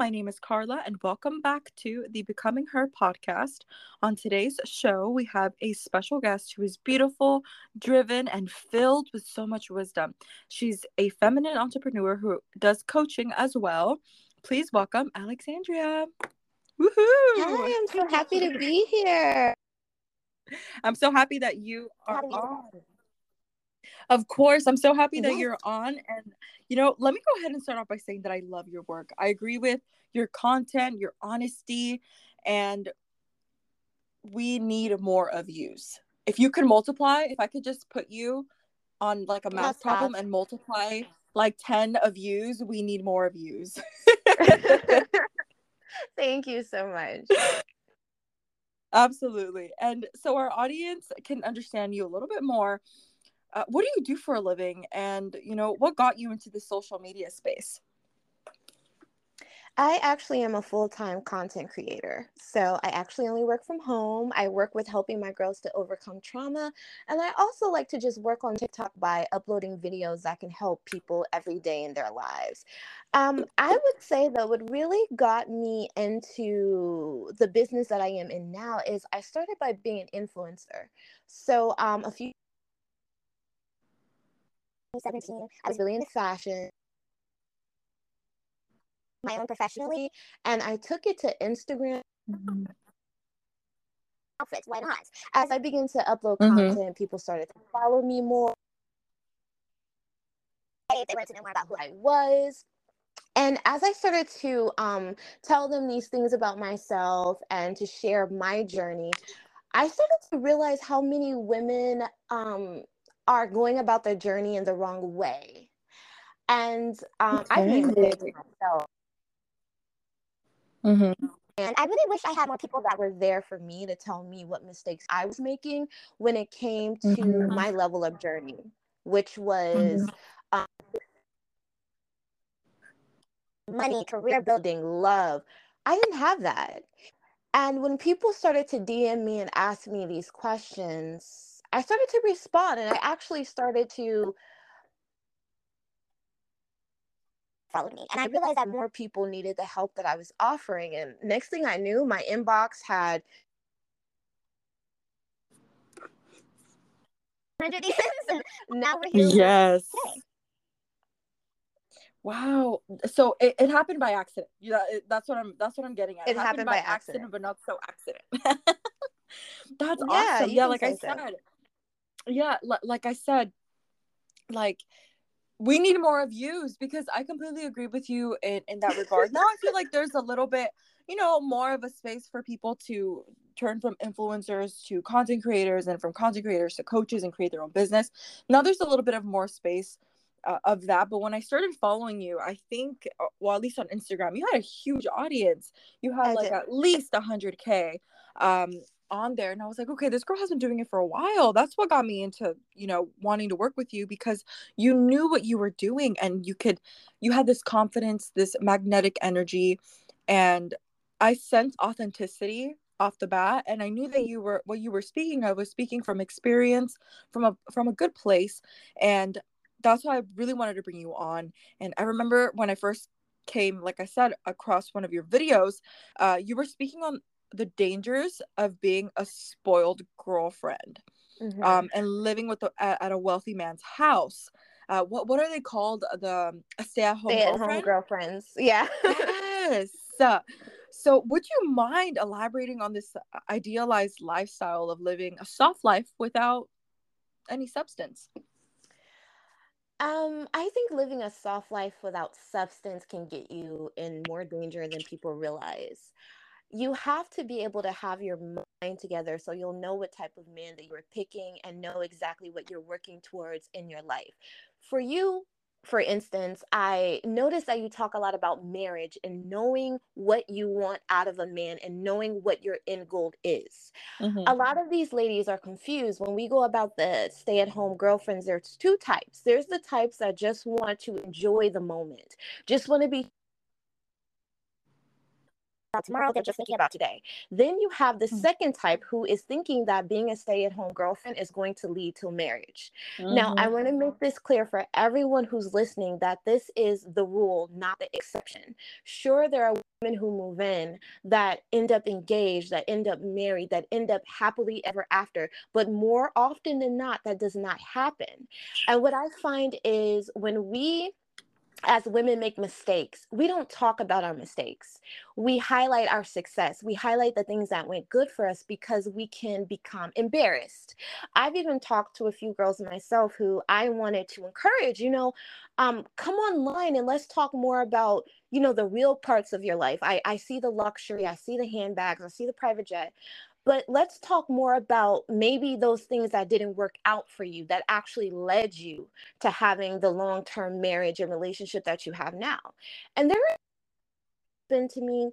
My name is Karla, and welcome back to the Becoming Her podcast. On today's show, we have a special guest who is beautiful, driven, and filled with so much wisdom. She's a feminine entrepreneur who does coaching as well. Please welcome Alexandria. Woohoo! Hi, I'm so happy to be here. I'm so happy that you are on. Of course, I'm so happy that you're on. And, you know, let me go ahead and start off by saying that I love your work. I agree with your content, your honesty, and we need more of yous. If you could multiply, if I could just put you on like a math problem and multiply like 10 of yous, we need more of yous. Thank you so much. Absolutely. And so our audience can understand you a little bit more uh, what do you do for a living and you know what got you into the social media space I actually am a full time content creator. So I actually only work from home. I work with helping my girls to overcome trauma. And I also like to just work on TikTok by uploading videos that can help people every day in their lives. Um, I would say, though, what really got me into the business that I am in now is I started by being an influencer. So um, a few 17, I was really into fashion, my own professionally, and I took it to Instagram. Mm-hmm. Outfits, why not? As I began to upload mm-hmm. content, people started to follow me more. They wanted to know more about who I was. And as I started to um, tell them these things about myself and to share my journey, I started to realize how many women um, are going about their journey in the wrong way. And um, okay. I've made myself. Mm-hmm. And I really wish I had more people that were there for me to tell me what mistakes I was making when it came to mm-hmm. my level of journey, which was mm-hmm. um, money, career building, love. I didn't have that. And when people started to DM me and ask me these questions, I started to respond and I actually started to follow me. And I realized that more people needed the help that I was offering. And next thing I knew, my inbox had now we're here. Yes. Wow. So it, it happened by accident. Yeah, it, that's what I'm that's what I'm getting at. It, it happened, happened, by, accident, accident, but not so accident. that's yeah, awesome. Yeah, like I said. So yeah like i said like we need more of yous because i completely agree with you in, in that regard. Now i feel like there's a little bit you know more of a space for people to turn from influencers to content creators and from content creators to coaches and create their own business. Now there's a little bit of more space uh, of that. But when i started following you i think uh, well at least on instagram you had a huge audience. You had I like did. at least 100k um on there and I was like, okay, this girl has been doing it for a while. That's what got me into, you know, wanting to work with you because you knew what you were doing and you could you had this confidence, this magnetic energy and I sensed authenticity off the bat and I knew that you were what you were speaking of was speaking from experience, from a from a good place and that's why I really wanted to bring you on. And I remember when I first came like i said across one of your videos uh, you were speaking on the dangers of being a spoiled girlfriend mm-hmm. um, and living with a, at a wealthy man's house. Uh, what what are they called? The stay at home girlfriend? girlfriends. Yeah. yes. Uh, so, would you mind elaborating on this idealized lifestyle of living a soft life without any substance? Um, I think living a soft life without substance can get you in more danger than people realize you have to be able to have your mind together so you'll know what type of man that you're picking and know exactly what you're working towards in your life. For you, for instance, I notice that you talk a lot about marriage and knowing what you want out of a man and knowing what your end goal is. Mm-hmm. A lot of these ladies are confused when we go about the stay at home girlfriends. There's two types. There's the types that just want to enjoy the moment, just want to be about tomorrow, they're just thinking about today. Then you have the mm-hmm. second type who is thinking that being a stay at home girlfriend is going to lead to marriage. Mm-hmm. Now, I mm-hmm. want to make this clear for everyone who's listening that this is the rule, not the exception. Sure, there are women who move in that end up engaged, that end up married, that end up happily ever after, but more often than not, that does not happen. And what I find is when we as women make mistakes, we don't talk about our mistakes. We highlight our success. We highlight the things that went good for us because we can become embarrassed. I've even talked to a few girls myself who I wanted to encourage, you know, um, come online and let's talk more about, you know, the real parts of your life. I, I see the luxury, I see the handbags, I see the private jet, but let's talk more about maybe those things that didn't work out for you that actually led you to having the long term marriage and relationship that you have now. And there has been to me,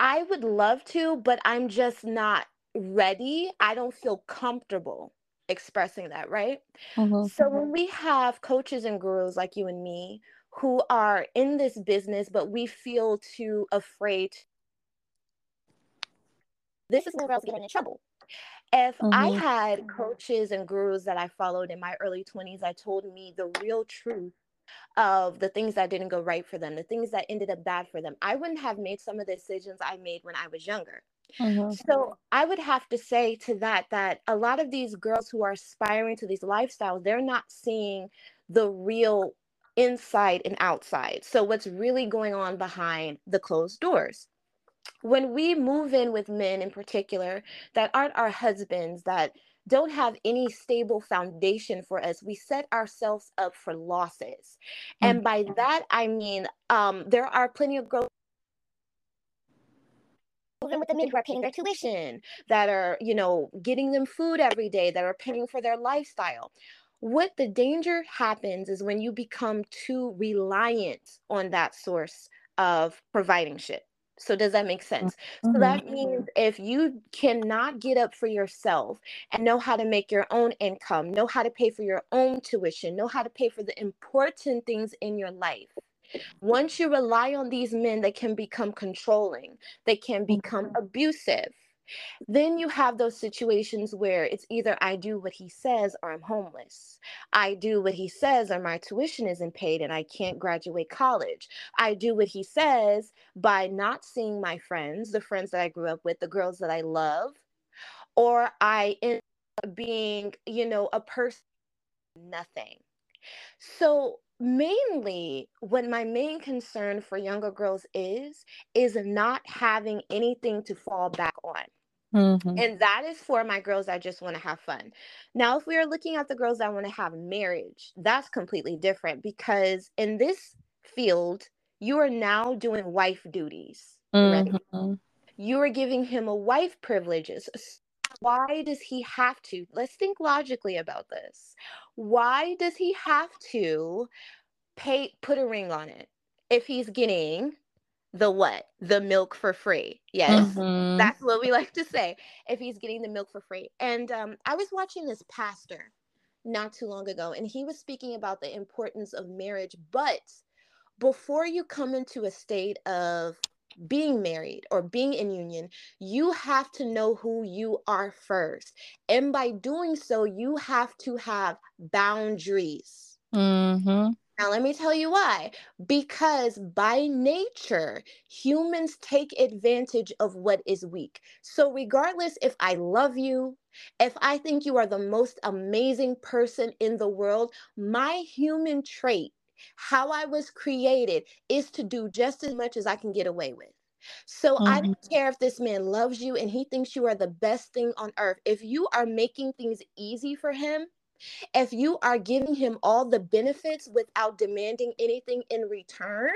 I would love to, but I'm just not ready. I don't feel comfortable expressing that, right? Mm-hmm. So when we have coaches and gurus like you and me who are in this business, but we feel too afraid this is when girls getting in trouble. If mm-hmm. I had coaches and gurus that I followed in my early 20s that told me the real truth of the things that didn't go right for them, the things that ended up bad for them, I wouldn't have made some of the decisions I made when I was younger. Mm-hmm. So I would have to say to that that a lot of these girls who are aspiring to these lifestyles, they're not seeing the real inside and outside. So what's really going on behind the closed doors when we move in with men in particular that aren't our husbands, that don't have any stable foundation for us, we set ourselves up for losses. Mm-hmm. And by that, I mean, um, there are plenty of girls moving with the men who are paying their tuition, that are, you know, getting them food every day, that are paying for their lifestyle. What the danger happens is when you become too reliant on that source of providing shit. So does that make sense? Mm-hmm. So that means if you cannot get up for yourself and know how to make your own income, know how to pay for your own tuition, know how to pay for the important things in your life. Once you rely on these men, they can become controlling, they can become mm-hmm. abusive. Then you have those situations where it's either I do what he says or I'm homeless. I do what he says or my tuition isn't paid and I can't graduate college. I do what he says by not seeing my friends, the friends that I grew up with, the girls that I love, or I end up being, you know, a person, nothing. So mainly what my main concern for younger girls is is not having anything to fall back on Mm-hmm. And that is for my girls that just want to have fun. Now, if we are looking at the girls that want to have marriage, that's completely different because in this field, you are now doing wife duties. Mm-hmm. You are giving him a wife privileges. Why does he have to? Let's think logically about this. Why does he have to pay put a ring on it if he's getting the what? The milk for free. Yes. Mm-hmm. That's what we like to say. If he's getting the milk for free. And um, I was watching this pastor not too long ago, and he was speaking about the importance of marriage. But before you come into a state of being married or being in union, you have to know who you are first. And by doing so, you have to have boundaries. Mm-hmm. Now, let me tell you why. Because by nature, humans take advantage of what is weak. So, regardless if I love you, if I think you are the most amazing person in the world, my human trait, how I was created, is to do just as much as I can get away with. So mm-hmm. I don't care if this man loves you and he thinks you are the best thing on earth. If you are making things easy for him, if you are giving him all the benefits without demanding anything in return,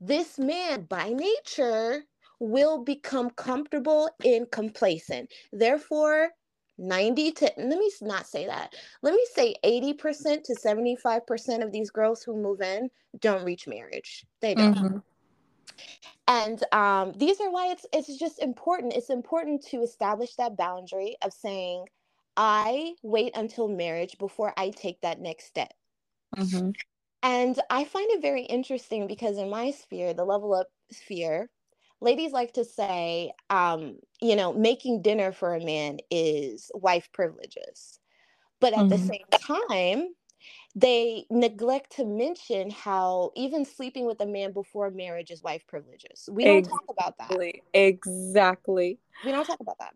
this man by nature will become comfortable and complacent. Therefore, 90 to let me not say that. Let me say 80% to 75% of these girls who move in don't reach marriage. They don't. Mm-hmm. And um, these are why it's it's just important. It's important to establish that boundary of saying, I wait until marriage before I take that next step. Mm-hmm. And I find it very interesting because in my sphere, the level up sphere, ladies like to say, um, you know, making dinner for a man is wife privileges. But at mm-hmm. the same time, they neglect to mention how even sleeping with a man before marriage is wife privileges. We don't exactly. talk about that. Exactly. We don't talk about that.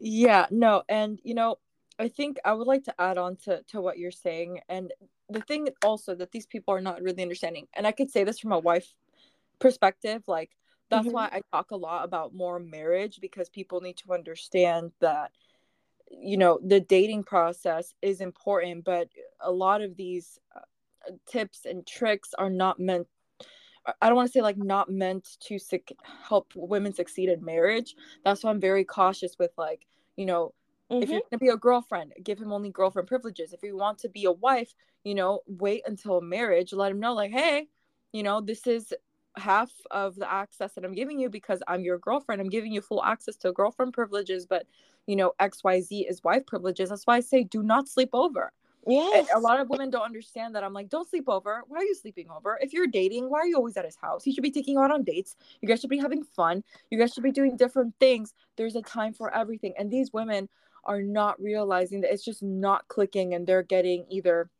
Yeah, no, and you know, I think I would like to add on to to what you're saying and the thing also that these people are not really understanding and I could say this from a wife perspective like that's mm-hmm. why I talk a lot about more marriage because people need to understand that you know the dating process is important but a lot of these uh, tips and tricks are not meant I don't want to say like not meant to help women succeed in marriage. That's why I'm very cautious with like, you know, mm-hmm. if you're mm-hmm. going to be a girlfriend, give him only girlfriend privileges. If you want to be a wife, you know, wait until marriage, let him know like, hey, you know, this is half of the access that I'm giving you because I'm your girlfriend. I'm giving you full access to girlfriend privileges, but you know, XYZ is wife privileges. That's why I say do not sleep over. Yeah. A lot of women don't understand that. I'm like, don't sleep over. Why are you sleeping over? If you're dating, why are you always at his house? He should be taking you out on dates. You guys should be having fun. You guys should be doing different things. There's a time for everything. And these women are not realizing that it's just not clicking and they're getting either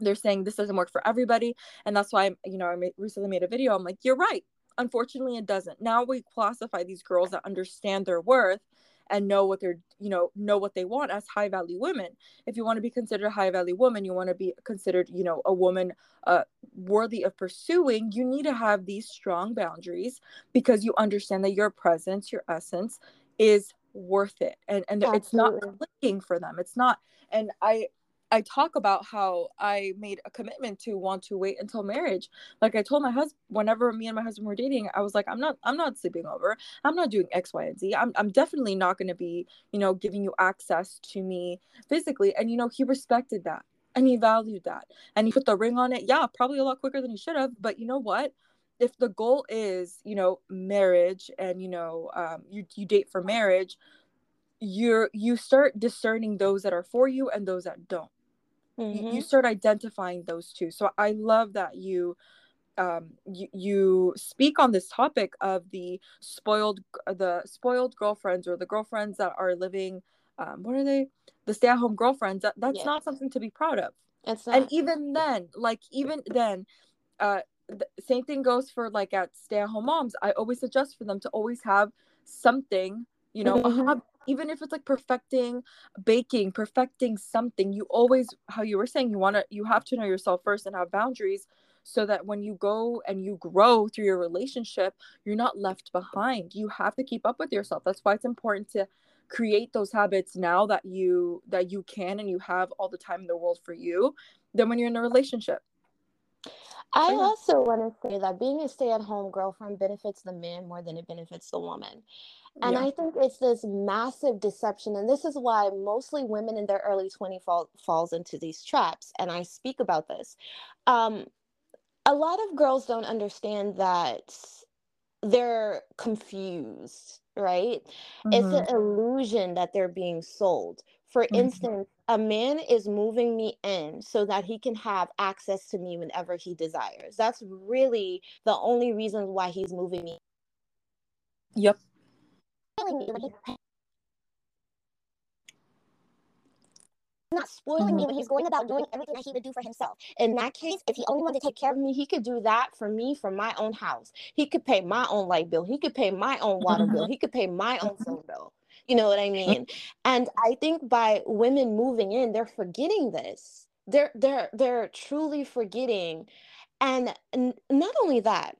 they're saying this doesn't work for everybody. And that's why you know i made, recently made a video. I'm like you're right. Unfortunately it doesn't. Now we classify these girls that understand their worth and know what they're you know know what they want as high value women. If you want to be considered a high value woman you want to be considered you know a woman uh, worthy of pursuing you need to have these strong boundaries because you understand that your presence your essence is worth it and and Absolutely. it's not clicking for them it's not and i I talk about how I made a commitment to want to wait until marriage. Like I told my husband whenever me and my husband were dating, I was like, I'm not I'm not sleeping over. I'm not doing X, Y, and Z. I'm I'm definitely not gonna be, you know, giving you access to me physically. And you know, he respected that and he valued that. And he put the ring on it. Yeah, probably a lot quicker than he should have. But you know what? If the goal is, you know, marriage and you know, um, you you date for marriage, you're you start discerning those that are for you and those that don't mm-hmm. you, start identifying those two so i love that you um, you, you speak on this topic of the spoiled the spoiled girlfriends or the girlfriends that are living um, what are they the stay-at-home girlfriends that, that's yes. not something to be proud of it's not. and even then like even then uh the same thing goes for like at stay-at-home moms. I always suggest for them to always have something you know mm-hmm. even if it's like perfecting baking perfecting something. You always how you were saying you want to you have to know yourself first and have boundaries so that when you go and you grow through your relationship you're not left behind. You have to keep up with yourself. That's why it's important to create those habits now that you that you can and you have all the time in the world for you than when you're in a relationship I also want to say that being a stay at home girlfriend benefits the man more than it benefits the woman. And yeah. I think it's this massive deception. And this is why mostly women in their early 20 fall, falls into these traps. And I speak about this. Um, a lot of girls don't understand that they're confused, right? Mm-hmm. It's an illusion that they're being sold. For mm-hmm. instance, a man is moving me in so that he can have access to me whenever he desires. That's really the only reason why he's moving me. Yep not spoiling me when he's going about doing everything that he would do for himself. In that case, if he only wanted to take care of me, he could do that for me from my own house. He could pay my own light bill. He could pay my own water bill. He could pay my own phone bill. You know what I mm-hmm. mean? And I think by women moving in, they're forgetting this. They're they're they're truly forgetting. And not only that,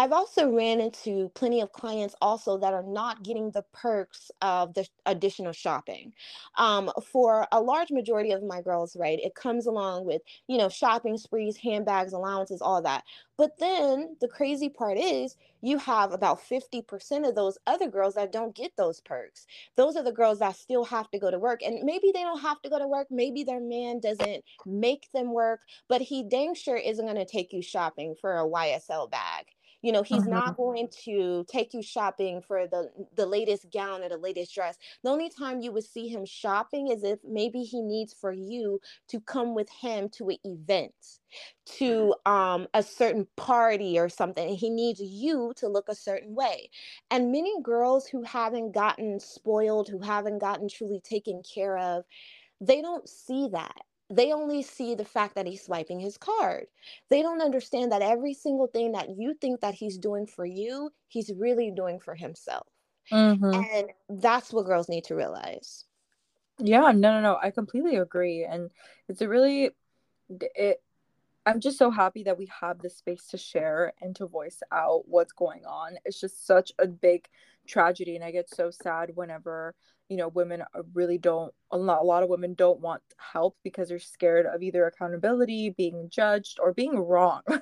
I've also ran into plenty of clients also that are not getting the perks of the additional shopping. Um, for a large majority of my girls, right, it comes along with, you know, shopping sprees, handbags, allowances, all that. But then the crazy part is you have about 50% of those other girls that don't get those perks. Those are the girls that still have to go to work. And maybe they don't have to go to work. Maybe their man doesn't make them work, but he dang sure isn't going to take you shopping for a YSL bag You know, he's mm-hmm. not going to take you shopping for the the latest gown or the latest dress. The only time you would see him shopping is if maybe he needs for you to come with him to an event, to um, a certain party or something. He needs you to look a certain way. And many girls who haven't gotten spoiled, who haven't gotten truly taken care of, they don't see that they only see the fact that he's swiping his card. They don't understand that every single thing that you think that he's doing for you, he's really doing for himself. Mm-hmm. And that's what girls need to realize. Yeah, no, no, no. I completely agree. And it's a really, it, I'm just so happy that we have the space to share and to voice out what's going on. It's just such a big tragedy. And I get so sad whenever you know women really don't a lot, a lot of women don't want help because they're scared of either accountability being judged or being wrong.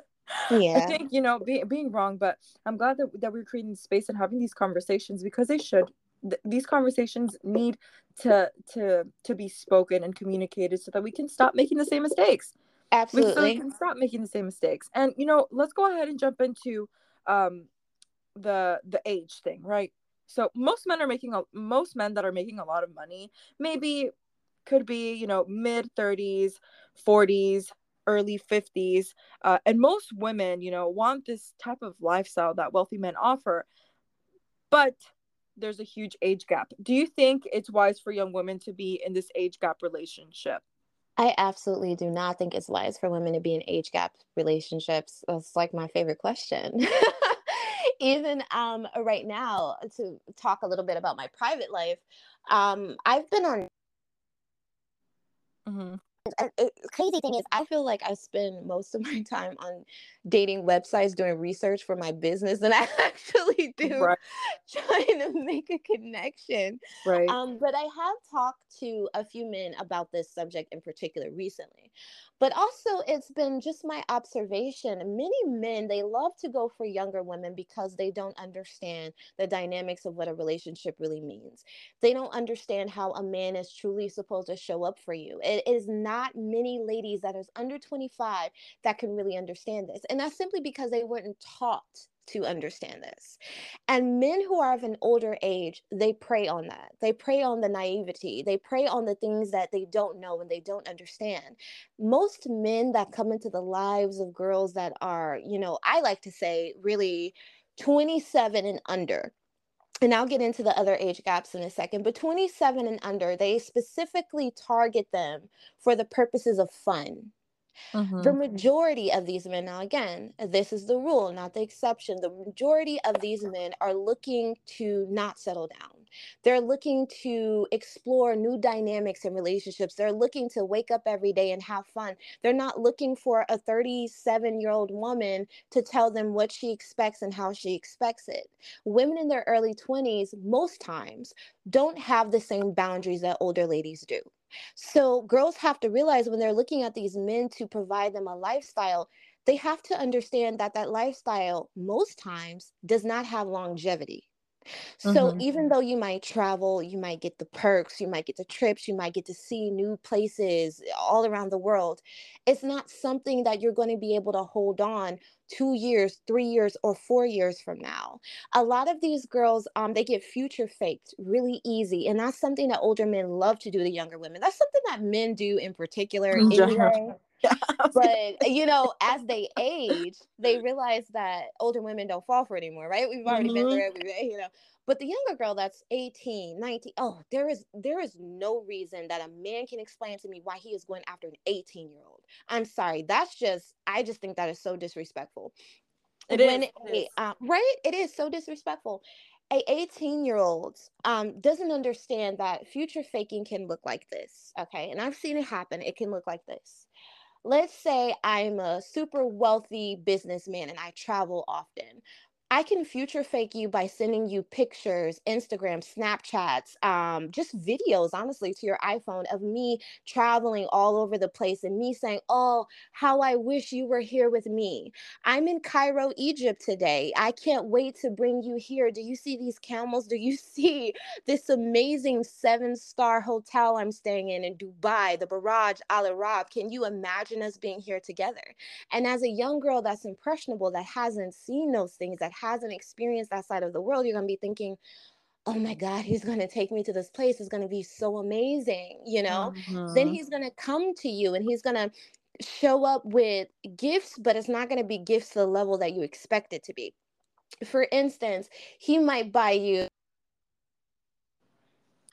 Yeah. i think you know being, being wrong but i'm glad that, that we're creating space and having these conversations because they should. Th- these conversations need to to to be spoken and communicated so that we can stop making the same mistakes. Absolutely so we can stop making the same mistakes. And you know let's go ahead and jump into um the the age thing right so most men are making a most men that are making a lot of money maybe could be you know mid 30s 40s early 50s uh, and most women you know want this type of lifestyle that wealthy men offer but there's a huge age gap do you think it's wise for young women to be in this age gap relationship I absolutely do not think it's wise for women to be in age gap relationships. That's like my favorite question. even um, right now, to talk a little bit about my private life, um, I've been on. Mm-hmm. A, crazy thing is, I feel like I spend most of my time on dating websites doing research for my business than I actually do right. trying to make a connection. Right. Um, but I have talked to a few men about this subject in particular recently. But also, it's been just my observation. Many men, they love to go for younger women because they don't understand the dynamics of what a relationship really means. They don't understand how a man is truly supposed to show up for you. It is not many ladies that is under 25 that can really understand this. And that's simply because they weren't taught to understand this. And men who are of an older age, they prey on that. They prey on the naivety. They prey on the things that they don't know and they don't understand. Most men that come into the lives of girls that are, you know, I like to say really 27 and under. And I'll get into the other age gaps in a second, but 27 and under, they specifically target them for the purposes of fun Mm-hmm. The majority of these men, now again, this is the rule, not the exception. The majority of these men are looking to not settle down. They're looking to explore new dynamics in relationships. They're looking to wake up every day and have fun. They're not looking for a 37 year old woman to tell them what she expects and how she expects it. Women in their early 20s, most times, don't have the same boundaries that older ladies do. So girls have to realize when they're looking at these men to provide them a lifestyle, they have to understand that that lifestyle most times does not have longevity. So mm-hmm. even though you might travel, you might get the perks, you might get the trips, you might get to see new places all around the world. It's not something that you're going to be able to hold on two years, three years, or four years from now. A lot of these girls, um, they get future faked really easy. And that's something that older men love to do to younger women. That's something that men do in particular anyway. But you know, as they age, they realize that older women don't fall for it anymore, right? We've already mm-hmm. been through it, you know. But the younger girl that's 18, 19, oh, there is there is no reason that a man can explain to me why he is going after an 18 year old. I'm sorry, that's just I just think that is so disrespectful. It when is, it is. Uh, right? It is so disrespectful a 18 year old um, doesn't understand that future faking can look like this okay and i've seen it happen it can look like this let's say I'm a super wealthy businessman and I travel often. I can future fake you by sending you pictures, Instagram, Snapchats, um, just videos, honestly, to your iPhone of me traveling all over the place and me saying, Oh, how I wish you were here with me. I'm in Cairo, Egypt today. I can't wait to bring you here. Do you see these camels? Do you see this amazing seven star hotel I'm staying in in Dubai, the Barraj Al Arab? Can you imagine us being here together? And as a young girl that's impressionable, that hasn't seen those things, that hasn't experienced that side of the world, you're going to be thinking, oh my God, he's going to take me to this place. It's going to be so amazing, you know? Mm-hmm. Then he's going to come to you and he's going to show up with gifts, but it's not going to be gifts to the level that you expect it to be. For instance, he might buy you.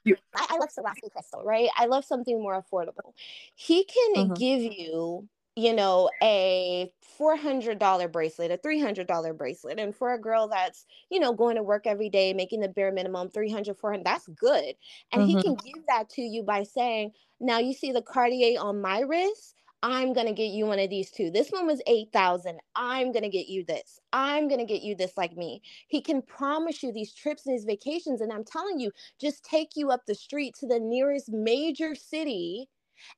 I, I love Swarovski crystal, right? I love something more affordable. He can mm-hmm. give you you know, a $400 bracelet, a $300 bracelet. And for a girl that's, you know, going to work every day, making the bare minimum 300, 400, that's good. And mm-hmm. he can give that to you by saying, now you see the Cartier on my wrist. I'm going to get you one of these two. This one was 8,000. I'm going to get you this. I'm going to get you this like me. He can promise you these trips and these vacations. And I'm telling you, just take you up the street to the nearest major city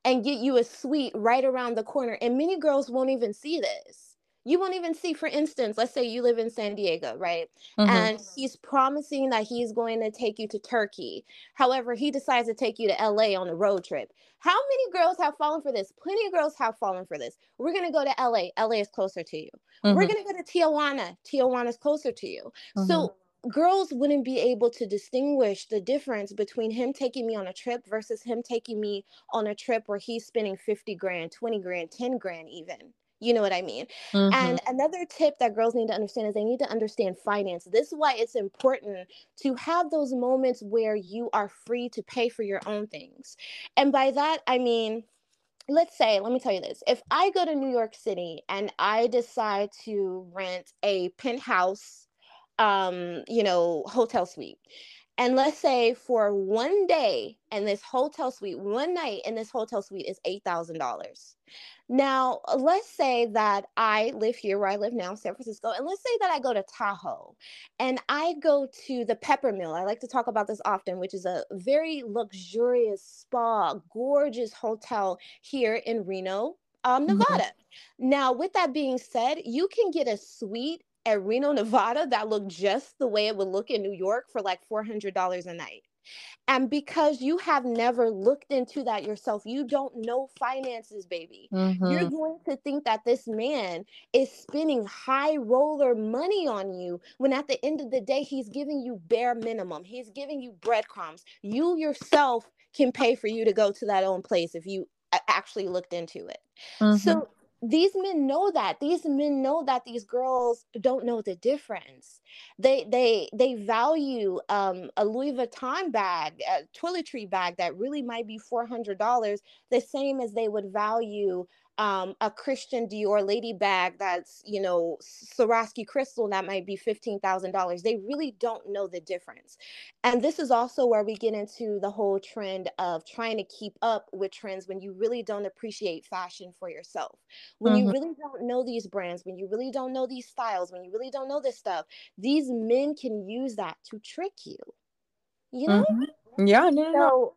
and get you a suite right around the corner. And many girls won't even see this. You won't even see, for instance, let's say you live in San Diego, right? Mm-hmm. And he's promising that he's going to take you to Turkey. However, he decides to take you to LA on a road trip. How many girls have fallen for this? Plenty of girls have fallen for this. We're going to go to LA. LA is closer to you. Mm-hmm. We're going to go to Tijuana. Tijuana is closer to you. Mm-hmm. So girls wouldn't be able to distinguish the difference between him taking me on a trip versus him taking me on a trip where he's spending 50 grand, 20 grand, 10 grand, even. You know what I mean? Mm-hmm. And another tip that girls need to understand is they need to understand finance. This is why it's important to have those moments where you are free to pay for your own things. And by that, I mean, let's say, let me tell you this if I go to New York City and I decide to rent a penthouse um, you know, hotel suite. And let's say for one day in this hotel suite, one night in this hotel suite is $8,000. Now, let's say that I live here where I live now, San Francisco, and let's say that I go to Tahoe and I go to the Peppermill. I like to talk about this often, which is a very luxurious spa, gorgeous hotel here in Reno, um, mm-hmm. Nevada. Mm-hmm. Now, with that being said, you can get a suite at Reno, Nevada that looked just the way it would look in New York for like $400 a night. And because you have never looked into that yourself, you don't know finances, baby. Mm-hmm. You're going to think that this man is spending high roller money on you when at the end of the day, he's giving you bare minimum. He's giving you breadcrumbs. You yourself can pay for you to go to that own place if you actually looked into it. Mm-hmm. So these men know that these men know that these girls don't know the difference. They they they value um, a louis vuitton bag a toiletry bag that really might be $400 the same as they would value um, a Christian Dior lady bag that's, you know, Swarovski crystal that might be $15,000. They really don't know the difference. And this is also where we get into the whole trend of trying to keep up with trends when you really don't appreciate fashion for yourself. When mm-hmm. you really don't know these brands, when you really don't know these styles, when you really don't know this stuff, these men can use that to trick you. You know? Mm-hmm. Yeah, no, so, no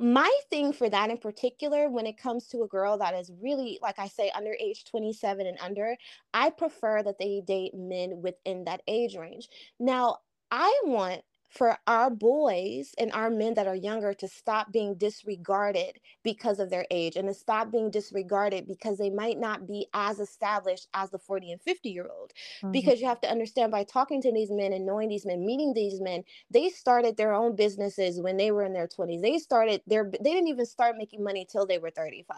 my thing for that in particular when it comes to a girl that is really like i say under age 27 and under i prefer that they date men within that age range. Now i want for our boys and our men that are younger to stop being disregarded because of their age and to stop being disregarded because they might not be as established as the 40 and 50 year old. Mm-hmm. Because you have to understand by talking to these men and knowing these men, meeting these men, they started their own businesses when they were in their 20s. They started their, they didn't even start making money till they were 35.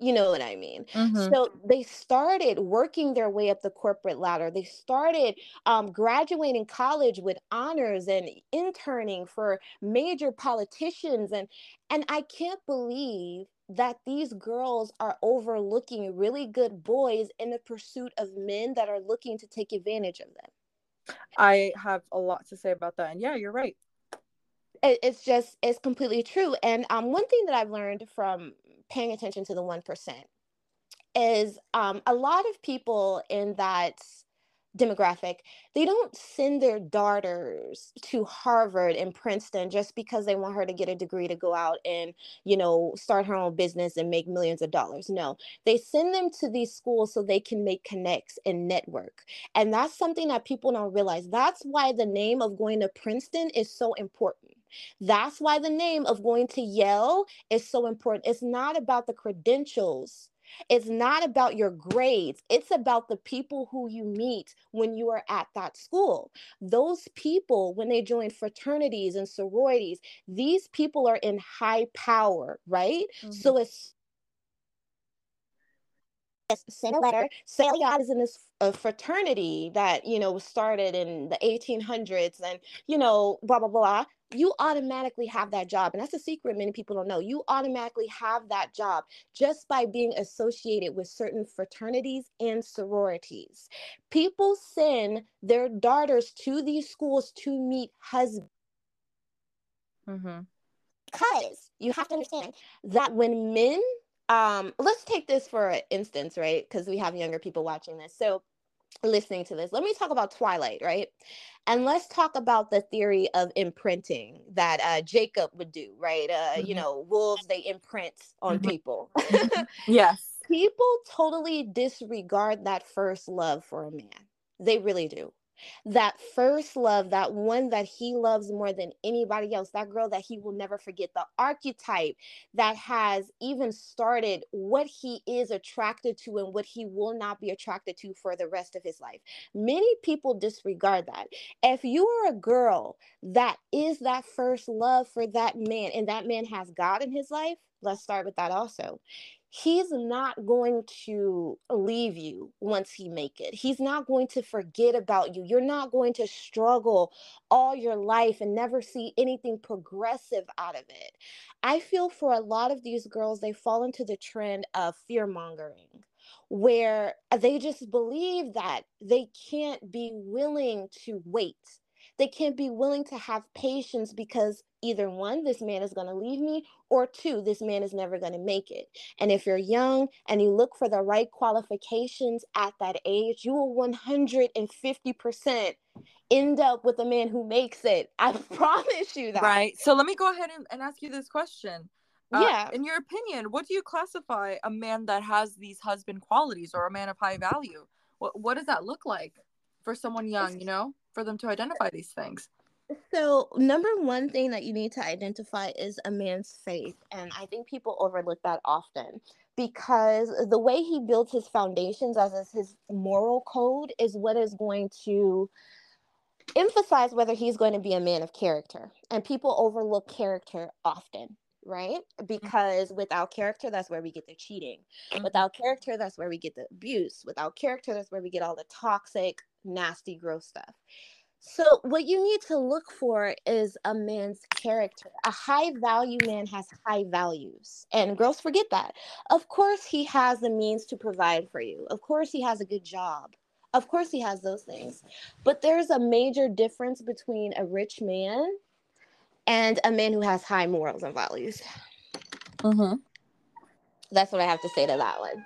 You know what I mean? Mm-hmm. So they started working their way up the corporate ladder. They started um, graduating college with honors and interning for major politicians. And, and I can't believe that these girls are overlooking really good boys in the pursuit of men that are looking to take advantage of them. I have a lot to say about that. And yeah, you're right it's just it's completely true and um, one thing that i've learned from paying attention to the 1% is um, a lot of people in that demographic they don't send their daughters to harvard and princeton just because they want her to get a degree to go out and you know start her own business and make millions of dollars. No they send them to these schools so they can make connects and network and that's something that people don't realize. That's why the name of going to princeton is so important that's why the name of going to Yale is so important. It's not about the credentials it's not about your grades, it's about the people who you meet when you are at that school. Those people, when they join fraternities and sororities, these people are in high power, right? Mm-hmm. So it's send a letter. Say God is in this uh, fraternity that you know was started in the 1800s, and you know blah blah blah. You automatically have that job, and that's a secret many people don't know. You automatically have that job just by being associated with certain fraternities and sororities. People send their daughters to these schools to meet husbands. Mm-hmm. Because you have to understand that when men um let's take this for an instance right? Because we have younger people watching this. So listening to this let me talk about twilight right? And let's talk about the theory of imprinting that uh, jacob would do right? Uh, mm-hmm. you know wolves they imprint on mm-hmm. people. Yes. People totally disregard that first love for a man. They really do that first love, that one that he loves more than anybody else, that girl that he will never forget, the archetype that has even started what he is attracted to and what he will not be attracted to for the rest of his life. Many people disregard that. If you are a girl that is that first love for that man and that man has God in his life, let's start with that also he's not going to leave you once he make it. He's not going to forget about you. You're not going to struggle all your life and never see anything progressive out of it. I feel for a lot of these girls they fall into the trend of fear mongering where they just believe that they can't be willing to wait they can't be willing to have patience because either one, this man is going to leave me, or two, this man is never going to make it. And if you're young and you look for the right qualifications at that age, you will 150% end up with a man who makes it. I promise you that. Right. So let me go ahead and, and ask you this question. Uh, yeah. In your opinion, what do you classify a man that has these husband qualities or a man of high value? What, what does that look like for someone young, you know? For them to identify these things? So, number one thing that you need to identify is a man's faith. And I think people overlook that often because the way he builds his foundations as his moral code is what is going to emphasize whether he's going to be a man of character. And people overlook character often, right? Because without character, that's where we get the cheating. Mm-hmm. Without character, that's where we get the abuse. Without character, that's where we get all the toxic, nasty, gross stuff. So, what you need to look for is a man's character. A high value man has high values, and girls forget that. Of course, he has the means to provide for you, of course, he has a good job. Of course, he has those things. But there's a major difference between a rich man and a man who has high morals and values. Mm-hmm. That's what I have to say to that one.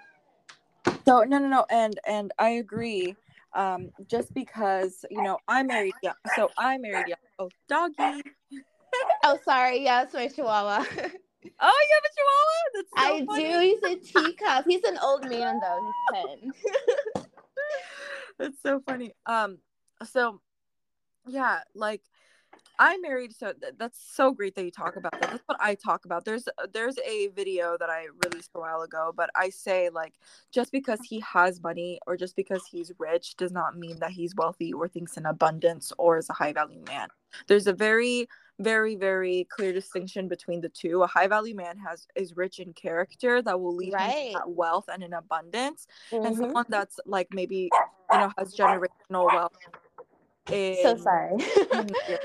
So no, no, no, and and I agree um, just because you know I married young, so I married young. Oh, doggy. oh, sorry. Yeah, it's my chihuahua. oh, you have a chihuahua? That's so I funny. do. He's a teacup. He's an old man though. He's ten. That's so funny. Um, so yeah, like I married, so th- that's so great that you talk about that. That's what I talk about. There's there's a video that I released a while ago, but I say like just because he has money or just because he's rich does not mean that he's wealthy or thinks in abundance or is a high value man. There's a very very very clear distinction between the two. A high value man has is rich in character that will lead right. him to wealth and in abundance, mm-hmm. and someone that's like maybe you know has generational wealth. So sorry.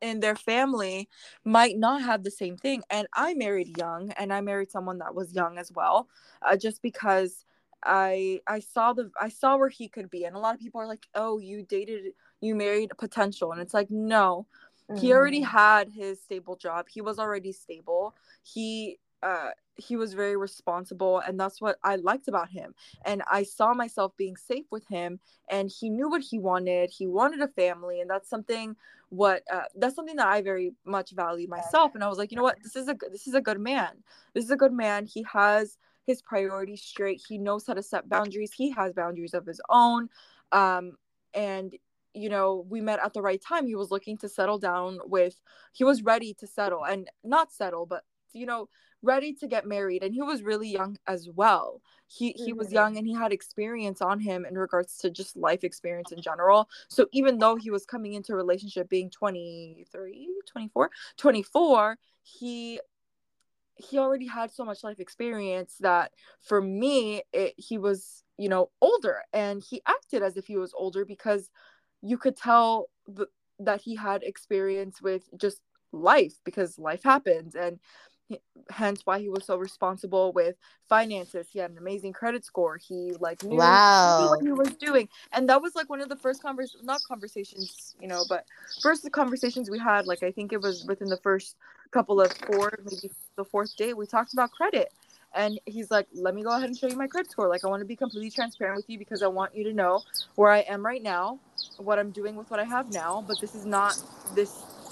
in their family might not have the same thing. And i married young and i married someone that was young as well uh, just because i i saw the i saw where he could be. And a lot of people are like oh you dated you married potential. And it's like no. Mm. he already mm. had his stable job. He was already stable. He uh he was very responsible and that's what i liked about him. And i saw myself being safe with him and he knew what he wanted. He wanted a family and that's something what uh, that's something that i very much value myself. And i was like you know what? This is a this is a good man. This is a good man. He has his priorities straight. He knows how to set boundaries. He has boundaries of his own. Um and you know we met at the right time. He was looking to settle down with he was ready to settle and not settle but you know ready to get married and he was really young as well he he mm-hmm. was young and he had experience on him in regards to just life experience in general so even though he was coming into a relationship being 23 24 24 he he already had so much life experience that for me it, he was you know older and he acted as if he was older because you could tell the, that he had experience with just life because life happens and hence why he was so responsible with finances. He had an amazing credit score. He like knew, wow. what he was doing. And that was like one of the first convers not conversations you know but first the conversations we had like i think it was within the first couple of four maybe the fourth day, we talked about credit. And he's like let me go ahead and show you my credit score. Like i want to be completely transparent with you because i want you to know where i am right now what i'm doing with what i have now but this is not this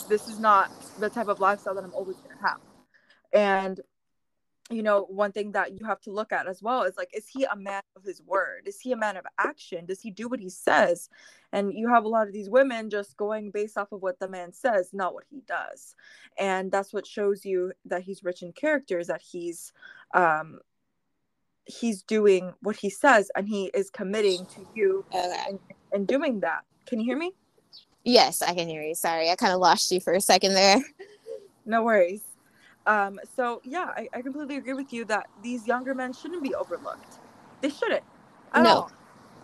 this is not the type of lifestyle that i'm always going to have and you know one thing that you have to look at as well is like is he a man of his word? Is he a man of action? Does he do what he says? And you have a lot of these women just going based off of what the man says not what he does. And that's what shows you that he's rich in character is that he's um he's doing what he says and he is committing to you okay. and, and doing that. Can you hear me? Yes i can hear you. Sorry i kind of lost you for a second there. No worries um, so yeah, I, I completely agree with you that these younger men shouldn't be overlooked. They shouldn't. No. All.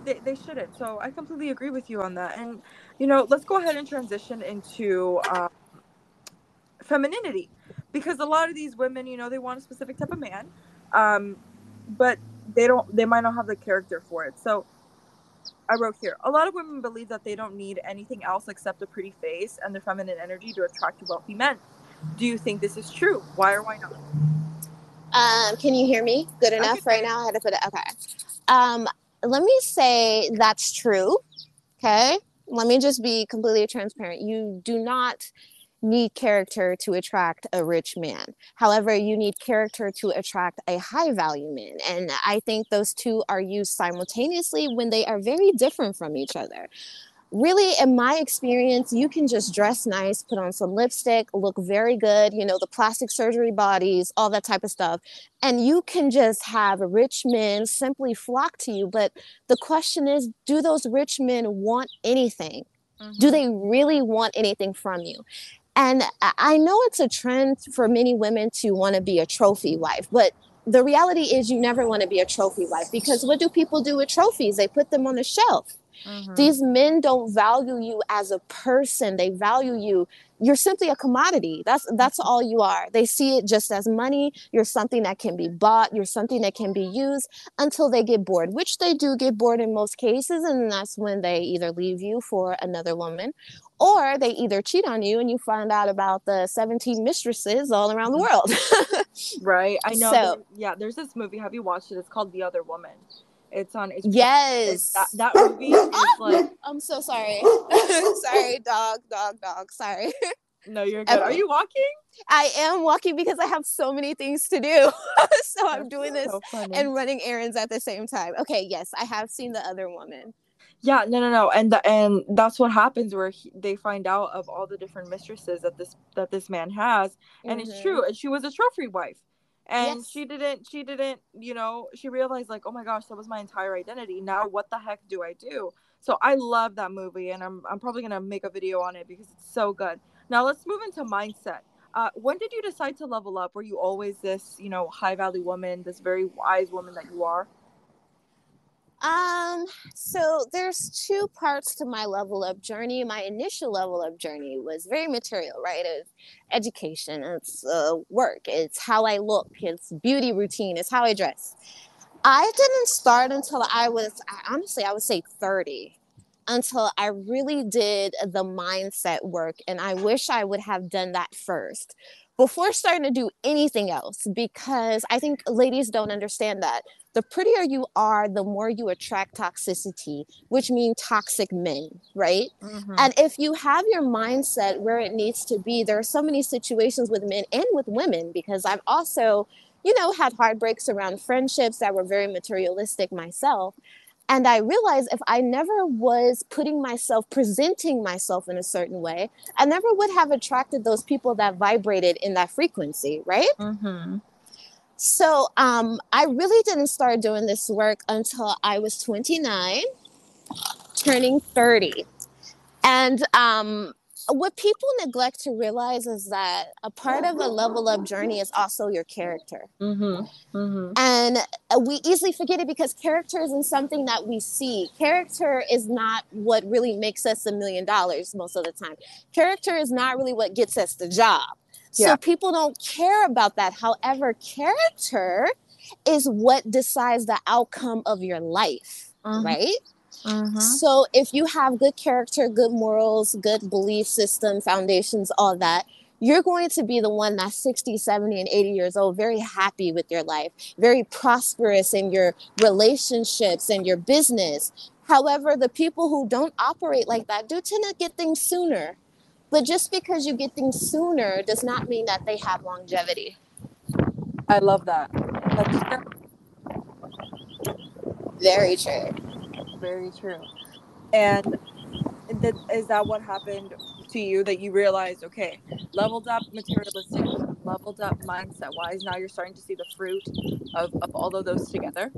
They, they shouldn't. So I completely agree with you on that. And you know, let's go ahead and transition into um, femininity, because a lot of these women, you know, they want a specific type of man, um, but they don't. They might not have the character for it. So I wrote here a lot of women believe that they don't need anything else except a pretty face and their feminine energy to attract wealthy men. Do you think this is true? Why or why not? Um, can you hear me good enough right now? I had to put it. Okay. Um, let me say that's true. Okay. Let me just be completely transparent. You do not need character to attract a rich man. However, you need character to attract a high value man. And I think those two are used simultaneously when they are very different from each other really in my experience you can just dress nice put on some lipstick look very good you know the plastic surgery bodies all that type of stuff. And you can just have rich men simply flock to you. But the question is do those rich men want anything? Mm-hmm. do they really want anything from you? And i know it's a trend for many women to want to be a trophy wife but the reality is you never want to be a trophy wife because what do people do with trophies? They put them on the shelf Mm-hmm. These men don't value you as a person. They value you. You're simply a commodity. That's that's all you are. They see it just as money. You're something that can be bought. You're something that can be used until they get bored, which they do get bored in most cases, and that's when they either leave you for another woman, or they either cheat on you and you find out about the 17 mistresses all around the world. right. I know. So, yeah, there's this movie. Have you watched it? It's called The Other Woman. It's on HBO. Yes. That, that movie is like. I'm so sorry. sorry, dog, dog, dog. Sorry. No, you're good. Okay. Are you walking? I am walking because I have so many things to do. so I'm doing this so and running errands at the same time. Okay, yes, I have seen the other woman. Yeah, no, no, no, and the, and that's what happens where he, they find out of all the different mistresses that this that this man has, and mm-hmm. it's true. And she was a trophy wife and yes. she didn't she didn't you know she realized like oh my gosh that was my entire identity. Now what the heck do i do? So i love that movie and i'm, I'm probably gonna make a video on it because it's so good. Now let's move into mindset. Uh, when did you decide to level up? Were you always this you know high value woman this very wise woman that you are um, so there's two parts to my level up journey. My initial level up journey was very material, right? It's education, it's uh, work, it's how I look, it's beauty routine, it's how I dress. I didn't start until I was, honestly, I would say 30 until I really did the mindset work. And I wish I would have done that first. before starting to do anything else because I think ladies don't understand that. The prettier you are, the more you attract toxicity, which means toxic men, right? Mm-hmm. And if you have your mindset where it needs to be, there are so many situations with men and with women because I've also, you know, had heartbreaks around friendships that were very materialistic myself. And I realized if I never was putting myself, presenting myself in a certain way, I never would have attracted those people that vibrated in that frequency, right? Mm-hmm. So um, I really didn't start doing this work until I was 29, turning 30. And um, what people neglect to realize is that a part of a level up journey is also your character. Mm-hmm, mm-hmm. And uh, we easily forget it because character isn't something that we see. Character is not what really makes us a million dollars most of the time. Character is not really what gets us the job. Yeah. So people don't care about that. However, character is what decides the outcome of your life, mm-hmm. right? Mm-hmm. So if you have good character, good morals, good belief system, foundations, all that, you're going to be the one that's 60, 70, and 80 years old, very happy with your life, very prosperous in your relationships and your business. However, the people who don't operate like that do tend to get things sooner. But just because you get things sooner does not mean that they have longevity. I love that. Very true very true. And th- is that what happened to you that you realized, okay, leveled up materialistic, leveled up mindset wise, now you're starting to see the fruit of, of all of those together?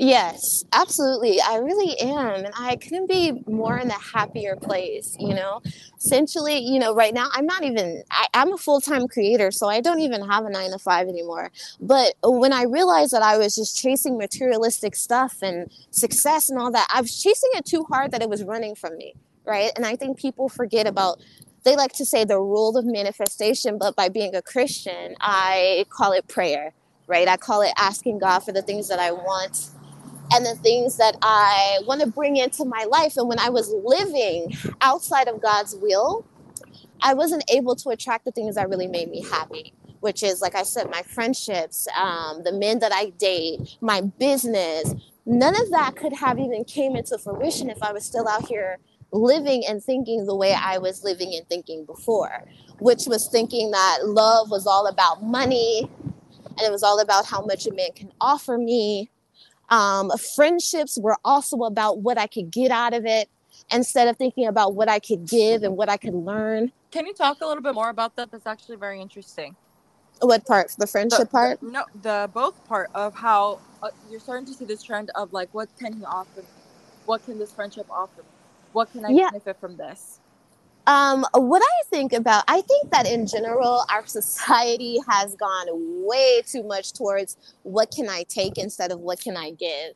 Yes, absolutely. I really am. And I couldn't be more in a happier place, you know. Essentially, you know, right now I'm not even I, am a full-time creator, so I don't even have a nine to five anymore. But when I realized that I was just chasing materialistic stuff and success and all that, I was chasing it too hard that it was running from me. Right. And I think people forget about they like to say the rule of manifestation, but by being a Christian, I call it prayer, right? I call it asking God for the things that I want and the things that I want to bring into my life. And when I was living outside of God's will, I wasn't able to attract the things that really made me happy, which is, like I said, my friendships, um, the men that I date, my business. None of that could have even came into fruition if I was still out here living and thinking the way I was living and thinking before, which was thinking that love was all about money and it was all about how much a man can offer me um, friendships were also about what I could get out of it instead of thinking about what I could give and what I could learn. Can you talk a little bit more about that? That's actually very interesting. What part? The friendship the, part? No, the both part of how uh, you're starting to see this trend of like, what can he offer me? What can this friendship offer me? What can I yeah. benefit from this? Um, what I think about, I think that in general, our society has gone way too much towards what can I take instead of what can I give.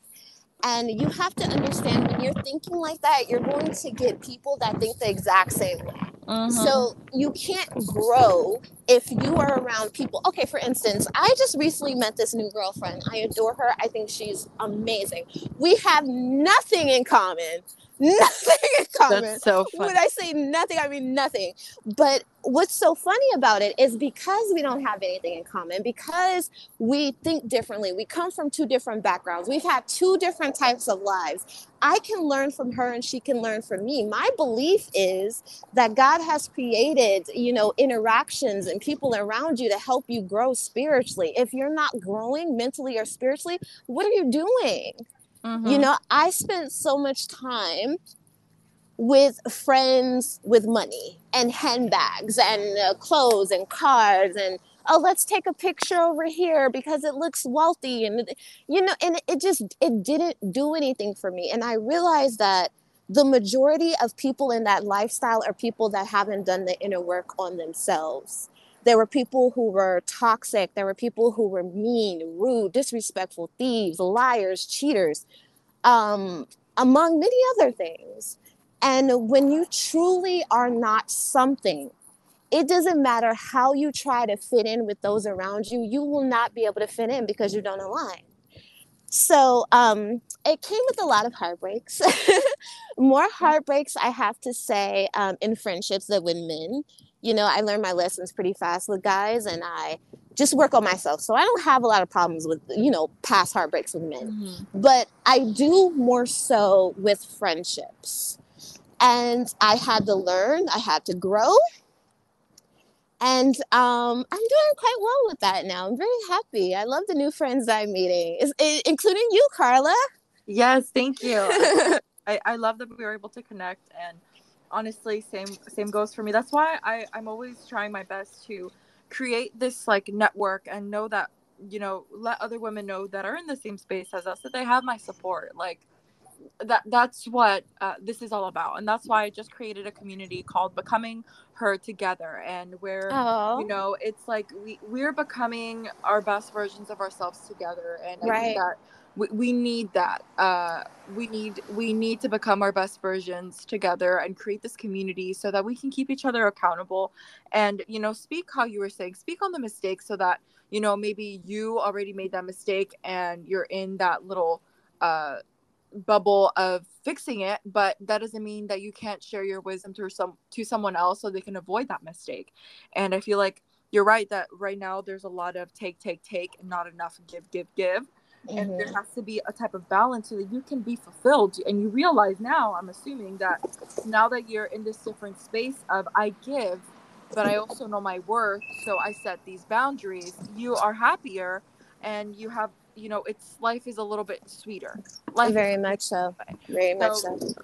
And you have to understand when you're thinking like that, you're going to get people that think the exact same way. Mm-hmm. So you can't grow if you are around people. Okay, for instance, I just recently met this new girlfriend. I adore her. I think she's amazing. We have nothing in common, nothing in common. That's so funny. When I say nothing, I mean nothing. But what's so funny about it is because we don't have anything in common, because we think differently, we come from two different backgrounds, we've had two different types of lives. I can learn from her and she can learn from me. My belief is that God has created, you know, interactions and people around you to help you grow spiritually. If you're not growing mentally or spiritually, what are you doing? Mm-hmm. You know, I spent so much time with friends with money and handbags and uh, clothes and cars and oh let's take a picture over here because it looks wealthy and you know and it just it didn't do anything for me and i realized that the majority of people in that lifestyle are people that haven't done the inner work on themselves there were people who were toxic. There were people who were mean, rude, disrespectful, thieves, liars, cheaters, um, among many other things. And when you truly are not something, it doesn't matter how you try to fit in with those around you, you will not be able to fit in because you don't align. So um, it came with a lot of heartbreaks. More heartbreaks, I have to say, um, in friendships than with men. You know, I learned my lessons pretty fast with guys, and I just work on myself. So I don't have a lot of problems with, you know, past heartbreaks with men. Mm-hmm. But I do more so with friendships. And I had to learn, I had to grow, and um, I'm doing quite well with that now. I'm very happy. I love the new friends I'm meeting, is, including you, Karla. Yes, thank you. I, I love that we were able to connect, and honestly, same same goes for me. That's why I I'm always trying my best to create this like network and know that you know let other women know that are in the same space as us that they have my support. Like that that's what uh, this is all about and that's why i just created a community called becoming her together and where Aww. you know it's like we we're becoming our best versions of ourselves together and I right. think that we, we need that uh, we need we need to become our best versions together and create this community so that we can keep each other accountable. And you know speak how you were saying speak on the mistakes so that you know maybe you already made that mistake and you're in that little uh bubble of fixing it but that doesn't mean that you can't share your wisdom to some to someone else so they can avoid that mistake. And i feel like you're right that right now there's a lot of take take take and not enough give give give mm-hmm. and there mm-hmm. has to be a type of balance so that you can be fulfilled and you realize now i'm assuming that now that you're in this different space of i give but i also know my worth so i set these boundaries you are happier and you have you know it's life is a little bit sweeter life very much so very much so, so,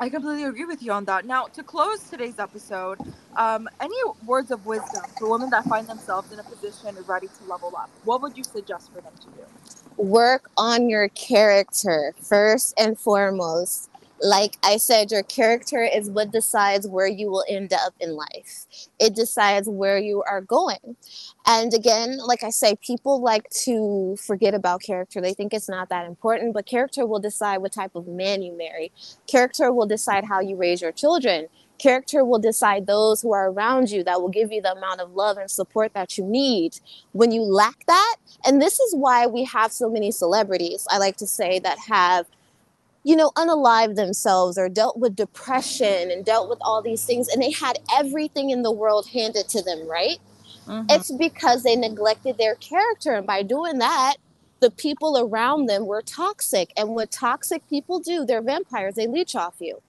i completely agree with you on that. Now to close today's episode um, any words of wisdom for women that find themselves in a position ready to level up? What would you suggest for them to do? Work on your character first and foremost like I said, your character is what decides where you will end up in life. It decides where you are going. And again, like I say, people like to forget about character. They think it's not that important, but character will decide what type of man you marry. Character will decide how you raise your children. Character will decide those who are around you that will give you the amount of love and support that you need. When you lack that, and this is why we have so many celebrities, I like to say, that have you know, unalive themselves or dealt with depression and dealt with all these things, and they had everything in the world handed to them, right? Mm-hmm. It's because they neglected their character. And by doing that, the people around them were toxic. And what toxic people do, they're vampires, they leech off you.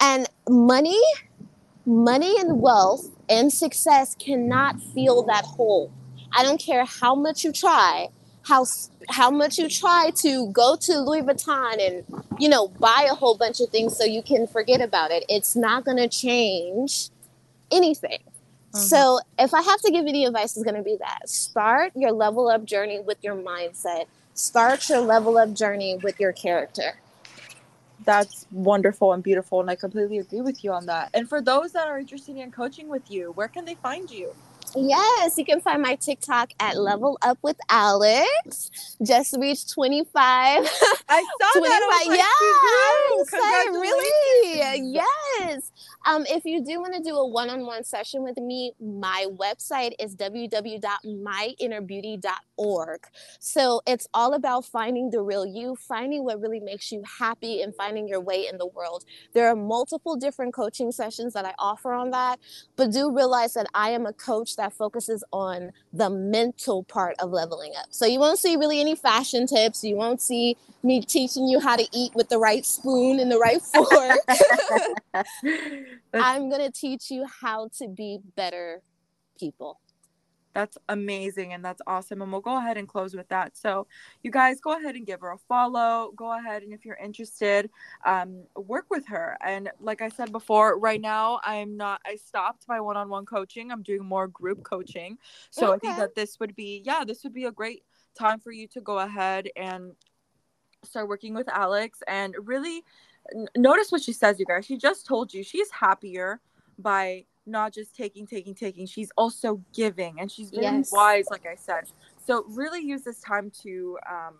And money, money and wealth and success cannot fill that hole. I don't care how much you try, how how much you try to go to Louis Vuitton and you know buy a whole bunch of things so you can forget about it. It's not going to change anything. Mm-hmm. So if I have to give any advice, it's going to be that start your level up journey with your mindset. Start your level up journey with your character. That's wonderful and beautiful, and I completely agree with you on that. And for those that are interested in coaching with you, where can they find you? Yes, you can find my TikTok at Level Up with Alex. Just reached 25. I saw 25. that. Yeah, really? Yes. Um, if you do want to do a one-on-one session with me, my website is www.myinnerbeauty.org. So it's all about finding the real you, finding what really makes you happy, and finding your way in the world. There are multiple different coaching sessions that I offer on that, but do realize that I am a coach that focuses on the mental part of leveling up. So you won't see really any fashion tips. You won't see me teaching you how to eat with the right spoon and the right fork. I'm going to teach you how to be better people. That's amazing and that's awesome. And we'll go ahead and close with that. So, you guys go ahead and give her a follow. Go ahead and if you're interested, um, work with her. And like I said before, right now I'm not, I stopped my one on one coaching. I'm doing more group coaching. So, okay. I think that this would be, yeah, this would be a great time for you to go ahead and start working with Alex and really notice what she says, you guys. She just told you she's happier by not just taking, taking, taking. She's also giving and she's very yes. wise, like I said. So really use this time to um,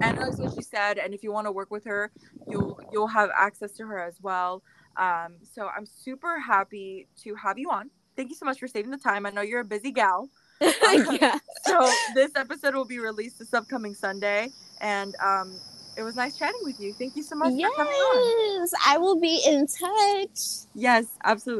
analyze what she said, and if you want to work with her, you'll you'll have access to her as well. Um, so I'm super happy to have you on. Thank you so much for saving the time. I know you're a busy gal. yeah. so this episode will be released this upcoming Sunday, And um, it was nice chatting with you. Thank you so much yes, I will be in touch. Yes, absolutely.